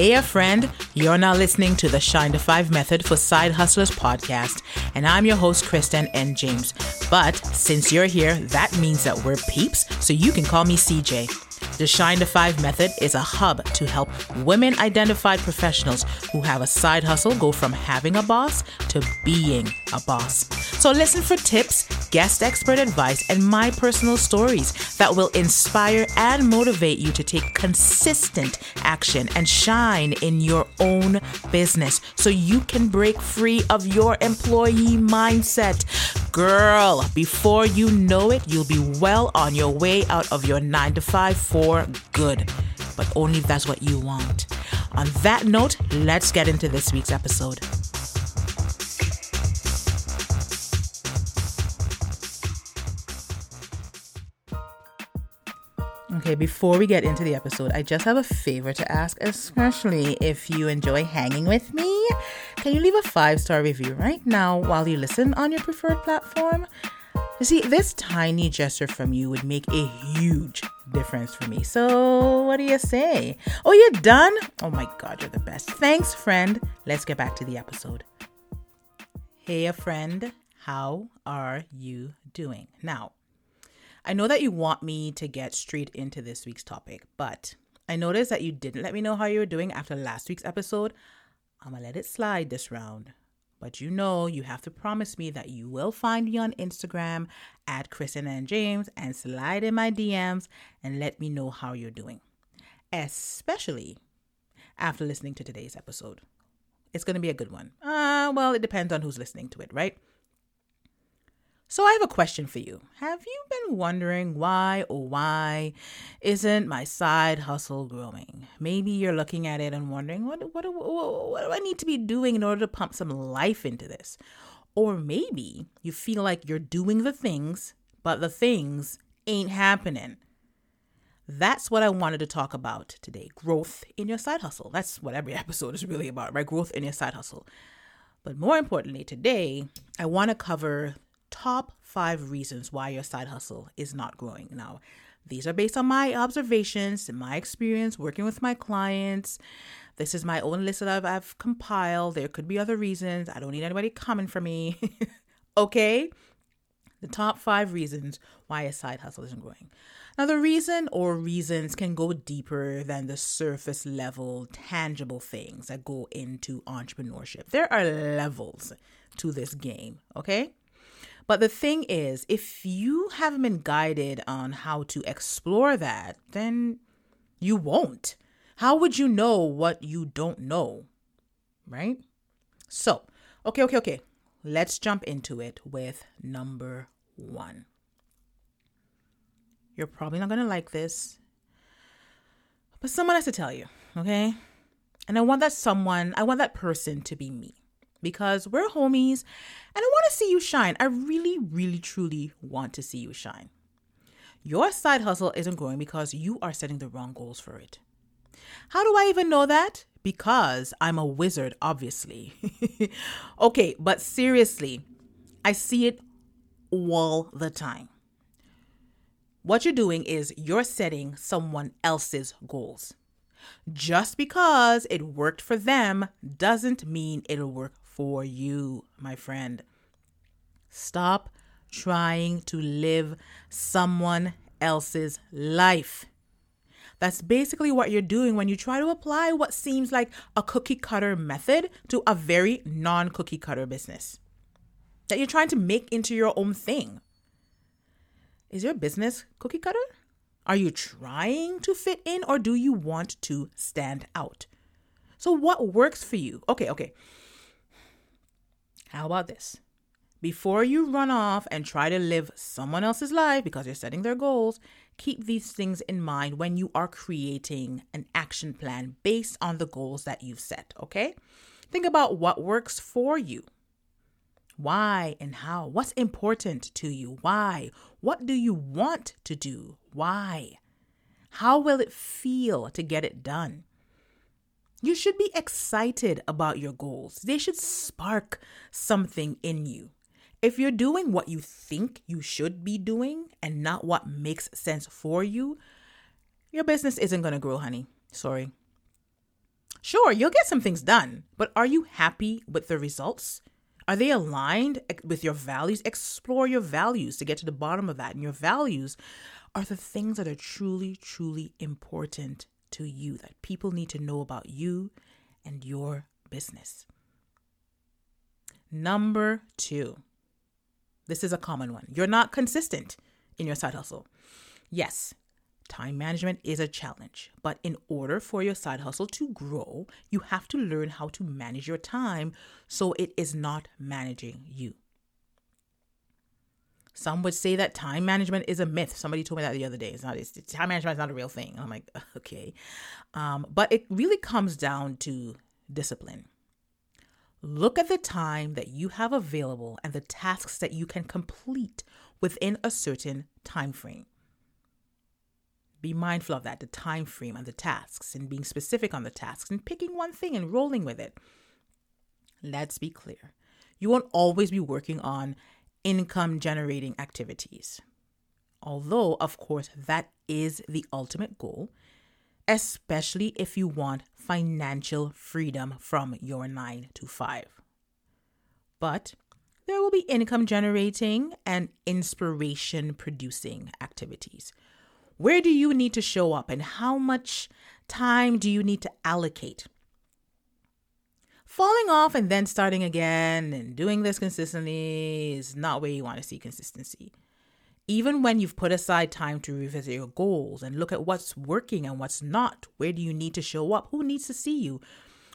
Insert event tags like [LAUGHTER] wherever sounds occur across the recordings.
Hey, a friend, you're now listening to the Shine to Five Method for Side Hustlers podcast, and I'm your host, Kristen N. James. But since you're here, that means that we're peeps, so you can call me CJ. The Shine to Five method is a hub to help women identified professionals who have a side hustle go from having a boss to being a boss. So listen for tips, guest expert advice, and my personal stories that will inspire and motivate you to take consistent action and shine in your own business so you can break free of your employee mindset. Girl, before you know it, you'll be well on your way out of your nine to five for good, but only if that's what you want. On that note, let's get into this week's episode. Okay, before we get into the episode, I just have a favor to ask, especially if you enjoy hanging with me. Can you leave a five star review right now while you listen on your preferred platform? You see, this tiny gesture from you would make a huge difference for me. So, what do you say? Oh, you're done? Oh my God, you're the best. Thanks, friend. Let's get back to the episode. Hey, a friend, how are you doing? Now, I know that you want me to get straight into this week's topic, but I noticed that you didn't let me know how you were doing after last week's episode. I'm gonna let it slide this round. But you know, you have to promise me that you will find me on Instagram at Kristen and James and slide in my DMs and let me know how you're doing. Especially after listening to today's episode. It's going to be a good one. Uh, well, it depends on who's listening to it, right? So I have a question for you. Have you been wondering why or why isn't my side hustle growing? Maybe you're looking at it and wondering what what, what, what do I need to be doing in order to pump some life into this? Or maybe you feel like you're doing the things, but the things ain't happening. That's what I wanted to talk about today. Growth in your side hustle. That's what every [LAUGHS] episode is really about, right? Growth in your side hustle. But more importantly, today, I want to cover top five reasons why your side hustle is not growing. Now, these are based on my observations and my experience working with my clients. This is my own list that I've, I've compiled. There could be other reasons. I don't need anybody coming for me. [LAUGHS] okay? The top five reasons why a side hustle isn't growing. Now, the reason or reasons can go deeper than the surface level, tangible things that go into entrepreneurship. There are levels to this game, okay? But the thing is, if you haven't been guided on how to explore that, then you won't. How would you know what you don't know? Right? So, okay, okay, okay. Let's jump into it with number one. You're probably not going to like this, but someone has to tell you, okay? And I want that someone, I want that person to be me because we're homies and I want to see you shine. I really, really, truly want to see you shine. Your side hustle isn't growing because you are setting the wrong goals for it. How do I even know that? Because I'm a wizard, obviously. [LAUGHS] okay, but seriously, I see it all the time. What you're doing is you're setting someone else's goals. Just because it worked for them doesn't mean it'll work for you, my friend. Stop trying to live someone else's life. That's basically what you're doing when you try to apply what seems like a cookie cutter method to a very non cookie cutter business that you're trying to make into your own thing. Is your business cookie cutter? Are you trying to fit in or do you want to stand out? So, what works for you? Okay, okay. How about this? Before you run off and try to live someone else's life because you're setting their goals, keep these things in mind when you are creating an action plan based on the goals that you've set, okay? Think about what works for you. Why and how? What's important to you? Why? What do you want to do? Why? How will it feel to get it done? You should be excited about your goals. They should spark something in you. If you're doing what you think you should be doing and not what makes sense for you, your business isn't going to grow, honey. Sorry. Sure, you'll get some things done, but are you happy with the results? Are they aligned with your values? Explore your values to get to the bottom of that. And your values are the things that are truly, truly important to you, that people need to know about you and your business. Number two, this is a common one. You're not consistent in your side hustle. Yes, time management is a challenge, but in order for your side hustle to grow, you have to learn how to manage your time so it is not managing you. Some would say that time management is a myth. Somebody told me that the other day. It's not. It's, time management is not a real thing. I'm like, [LAUGHS] okay, um, but it really comes down to discipline. Look at the time that you have available and the tasks that you can complete within a certain time frame. Be mindful of that, the time frame and the tasks, and being specific on the tasks and picking one thing and rolling with it. Let's be clear. You won't always be working on income generating activities. Although, of course, that is the ultimate goal, especially if you want financial freedom from your nine to five. But there will be income generating and inspiration producing activities. Where do you need to show up and how much time do you need to allocate? Falling off and then starting again and doing this consistently is not where you want to see consistency. Even when you've put aside time to revisit your goals and look at what's working and what's not, where do you need to show up? Who needs to see you?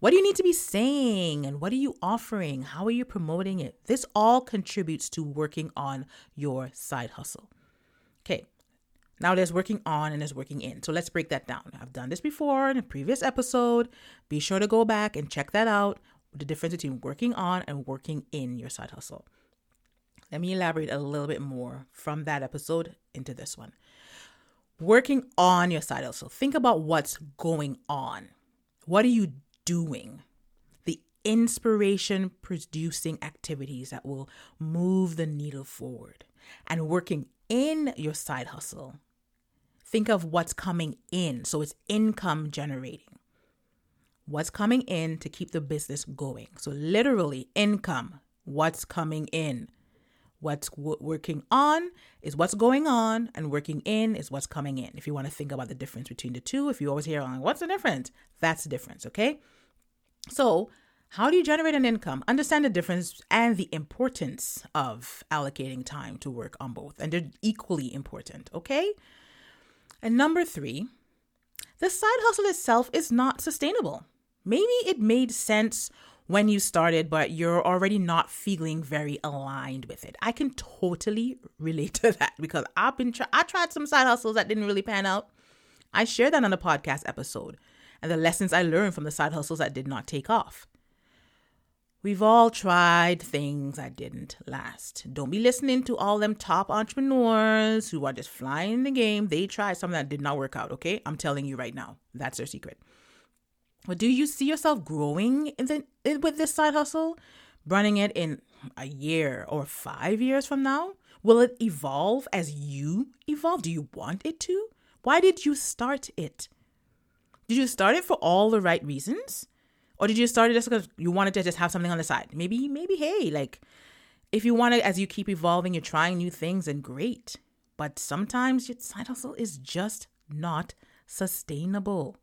What do you need to be saying? And what are you offering? How are you promoting it? This all contributes to working on your side hustle. Okay, now there's working on and there's working in. So let's break that down. I've done this before in a previous episode. Be sure to go back and check that out the difference between working on and working in your side hustle. Let me elaborate a little bit more from that episode into this one. Working on your side hustle. Think about what's going on. What are you doing? The inspiration producing activities that will move the needle forward. And working in your side hustle. Think of what's coming in. So it's income generating. What's coming in to keep the business going. So, literally, income. What's coming in What's w- working on is what's going on, and working in is what's coming in. If you want to think about the difference between the two, if you always hear, like, what's the difference? That's the difference, okay? So, how do you generate an income? Understand the difference and the importance of allocating time to work on both, and they're equally important, okay? And number three, the side hustle itself is not sustainable. Maybe it made sense when you started, but you're already not feeling very aligned with it. I can totally [LAUGHS] relate to that because I've been I tried some side hustles that didn't really pan out. I shared that on a podcast episode and the lessons I learned from the side hustles that did not take off. We've all tried things that didn't last. Don't be listening to all them top entrepreneurs who are just flying the game. They tried something that did not work out, okay? I'm telling you right now. That's their secret. But do you see yourself growing in the, with this side hustle? Running it in a year or five years from now? Will it evolve as you evolve? Do you want it to? Why did you start it? Did you start it for all the right reasons? Or did you start it just because you wanted to just have something on the side? Maybe, maybe, hey, like if you want to, as you keep evolving, you're trying new things and great. But sometimes your side hustle is just not sustainable.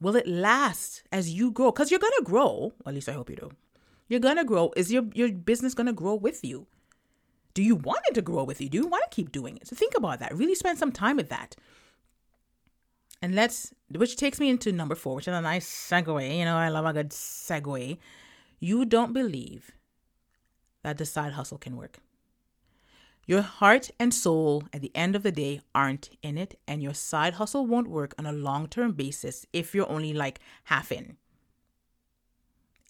Will it last as you grow? Because you're gonna grow. At least I hope you do. You're gonna grow. Is your your business gonna grow with you? Do you want it to grow with you? Do you want to keep doing it? So think about that. Really spend some time with that. And let's, which takes me into number four, which is a nice segue. You know, I love a good segue. You don't believe that the side hustle can work. Your heart and soul at the end of the day aren't in it, and your side hustle won't work on a long term basis if you're only like half in.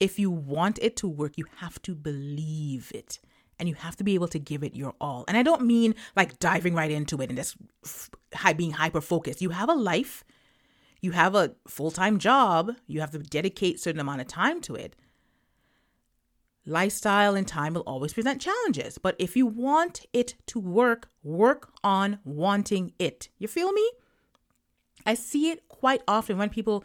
If you want it to work, you have to believe it and you have to be able to give it your all. And I don't mean like diving right into it and just being hyper focused. You have a life, you have a full time job, you have to dedicate certain amount of time to it. Lifestyle and time will always present challenges, but if you want it to work, work on wanting it. You feel me? I see it quite often when people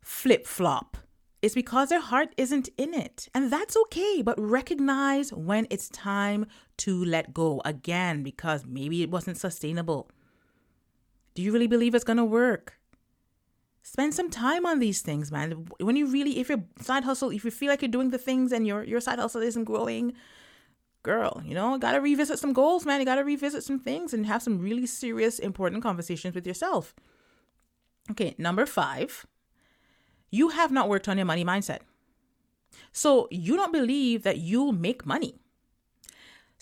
flip flop. It's because their heart isn't in it. And that's okay, but recognize when it's time to let go again because maybe it wasn't sustainable. Do you really believe it's going to work? Spend some time on these things, man. When you really, if your side hustle, if you feel like you're doing the things and your, your side hustle isn't growing, girl, you know, got to revisit some goals, man. You got to revisit some things and have some really serious, important conversations with yourself. Okay, number five, you have not worked on your money mindset. So you don't believe that you'll make money.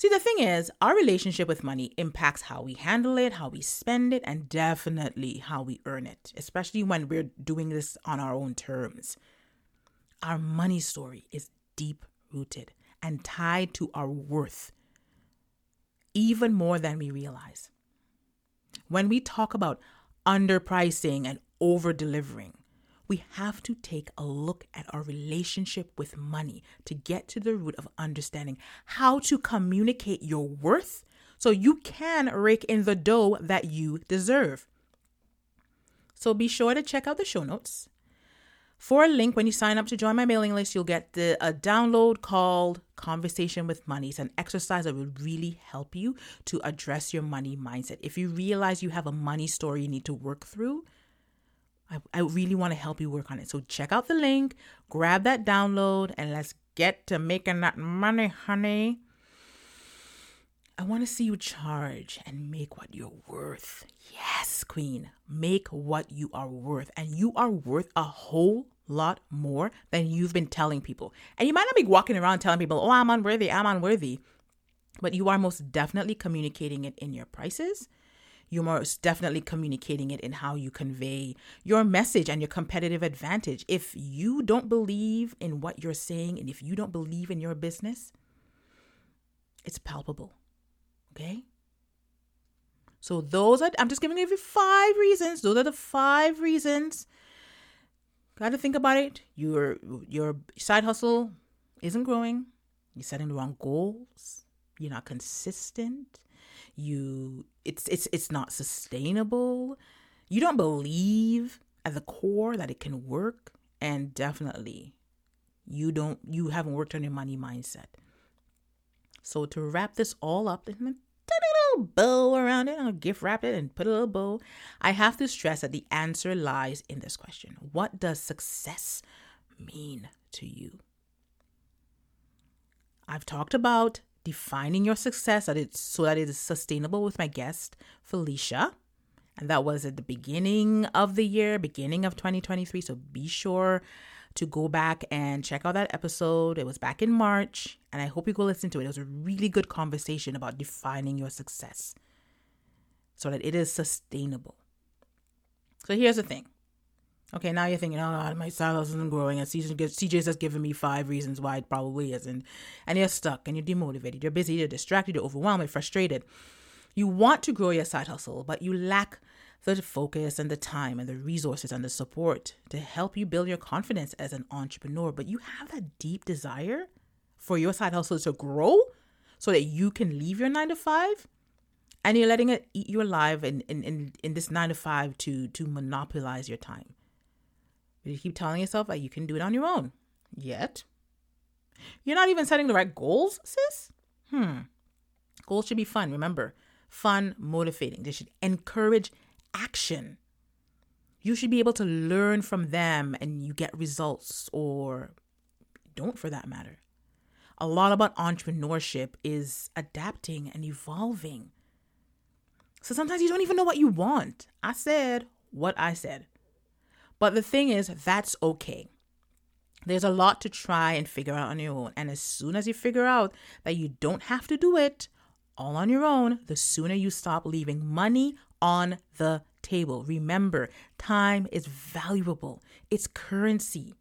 See, the thing is, our relationship with money impacts how we handle it, how we spend it, and definitely how we earn it, especially when we're doing this on our own terms. Our money story is deep rooted and tied to our worth, even more than we realize. When we talk about underpricing and over delivering, we have to take a look at our relationship with money to get to the root of understanding how to communicate your worth so you can rake in the dough that you deserve. So be sure to check out the show notes. For a link, when you sign up to join my mailing list, you'll get the, a download called Conversation with Money. It's an exercise that will really help you to address your money mindset. If you realize you have a money story you need to work through, I, I really want to help you work on it. So check out the link, grab that download, and let's get to making that money, honey. I want to see you charge and make what you're worth. Yes, queen, make what you are worth. And you are worth a whole lot more than you've been telling people. And you might not be walking around telling people, oh, I'm unworthy, I'm unworthy. But you are most definitely communicating it in your prices you're most definitely communicating it in how you convey your message and your competitive advantage. If you don't believe in what you're saying and if you don't believe in your business, it's palpable. Okay? So those are I'm just giving you five reasons. Those are the five reasons. Got to think about it. Your your side hustle isn't growing. You're setting the wrong goals. You're not consistent you it's it's it's not sustainable. You don't believe at the core that it can work and definitely you don't you haven't worked on your money mindset. So to wrap this all up and put a little bow around it i'll gift wrap it and put a little bow i have to stress that the answer lies in this question. What does success mean to you? I've talked about defining your success that it's so that it is sustainable with my guest Felicia. And that was at the beginning of the year, beginning of 2023. So be sure to go back and check out that episode. It was back in March, and I hope you go listen to it. It was a really good conversation about defining your success so that it is sustainable. So here's the thing Okay, now you're thinking, oh my side hustle isn't growing, and CJ's just giving me five reasons why it probably isn't. And you're stuck, and you're demotivated, you're busy, you're distracted, you're overwhelmed, you're frustrated. You want to grow your side hustle, but you lack the focus and the time and the resources and the support to help you build your confidence as an entrepreneur. But you have that deep desire for your side hustle to grow so that you can leave your nine to five and you're letting it eat you alive in, in, in, in this nine to five to to monopolize your time. You keep telling yourself that you can do it on your own. Yet, you're not even setting the right goals, sis. Hmm. Goals should be fun, remember. Fun, motivating. They should encourage action. You should be able to learn from them and you get results, or don't for that matter. A lot about entrepreneurship is adapting and evolving. So sometimes you don't even know what you want. I said what I said. But the thing is, that's okay. There's a lot to try and figure out on your own. And as soon as you figure out that you don't have to do it all on your own, the sooner you stop leaving money on the table. Remember, time is valuable, it's currency.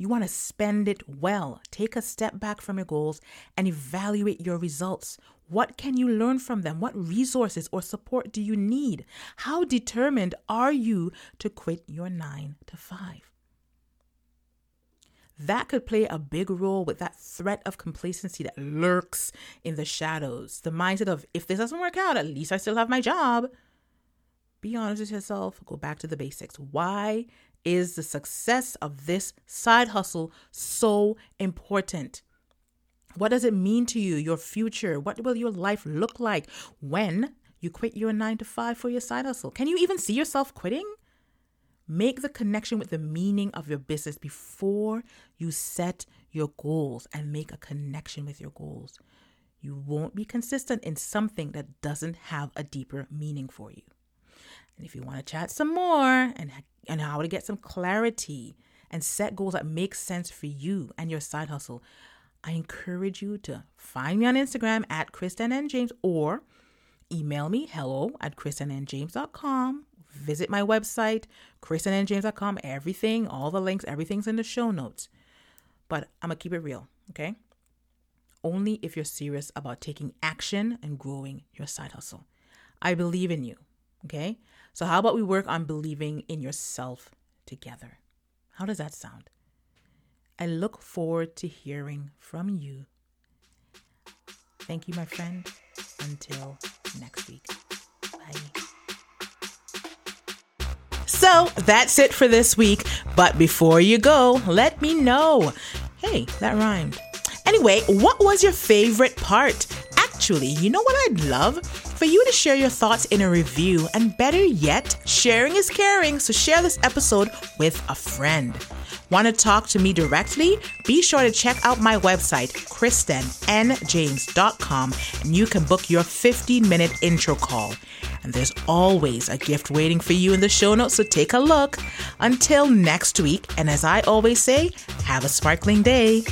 You want to spend it well. Take a step back from your goals and evaluate your results. What can you learn from them? What resources or support do you need? How determined are you to quit your nine to five? That could play a big role with that threat of complacency that lurks in the shadows. The mindset of, if this doesn't work out, at least I still have my job. Be honest with yourself. Go back to the basics. Why is the success of this side hustle so important? What does it mean to you, your future? What will your life look like when you quit your nine to five for your side hustle? Can you even see yourself quitting? Make the connection with the meaning of your business before you set your goals and make a connection with your goals. You won't be consistent in something that doesn't have a deeper meaning for you. And if you want to chat some more and, and how to get some clarity and set goals that make sense for you and your side hustle, I encourage you to find me on Instagram at Kristen and James or email me hello at kristennjames.com visit my website, kristennjames.com. Everything, all the links, everything's in the show notes. But I'm going to keep it real, okay? Only if you're serious about taking action and growing your side hustle. I believe in you, okay? So, how about we work on believing in yourself together? How does that sound? I look forward to hearing from you. Thank you, my friend. Until next week. Bye. So that's it for this week. But before you go, let me know. Hey, that rhymed. Anyway, what was your favorite part? Actually, you know what I'd love? For you to share your thoughts in a review, and better yet, sharing is caring, so share this episode with a friend. Want to talk to me directly? Be sure to check out my website, KristenNJames.com, and you can book your 15 minute intro call. And there's always a gift waiting for you in the show notes, so take a look. Until next week, and as I always say, have a sparkling day.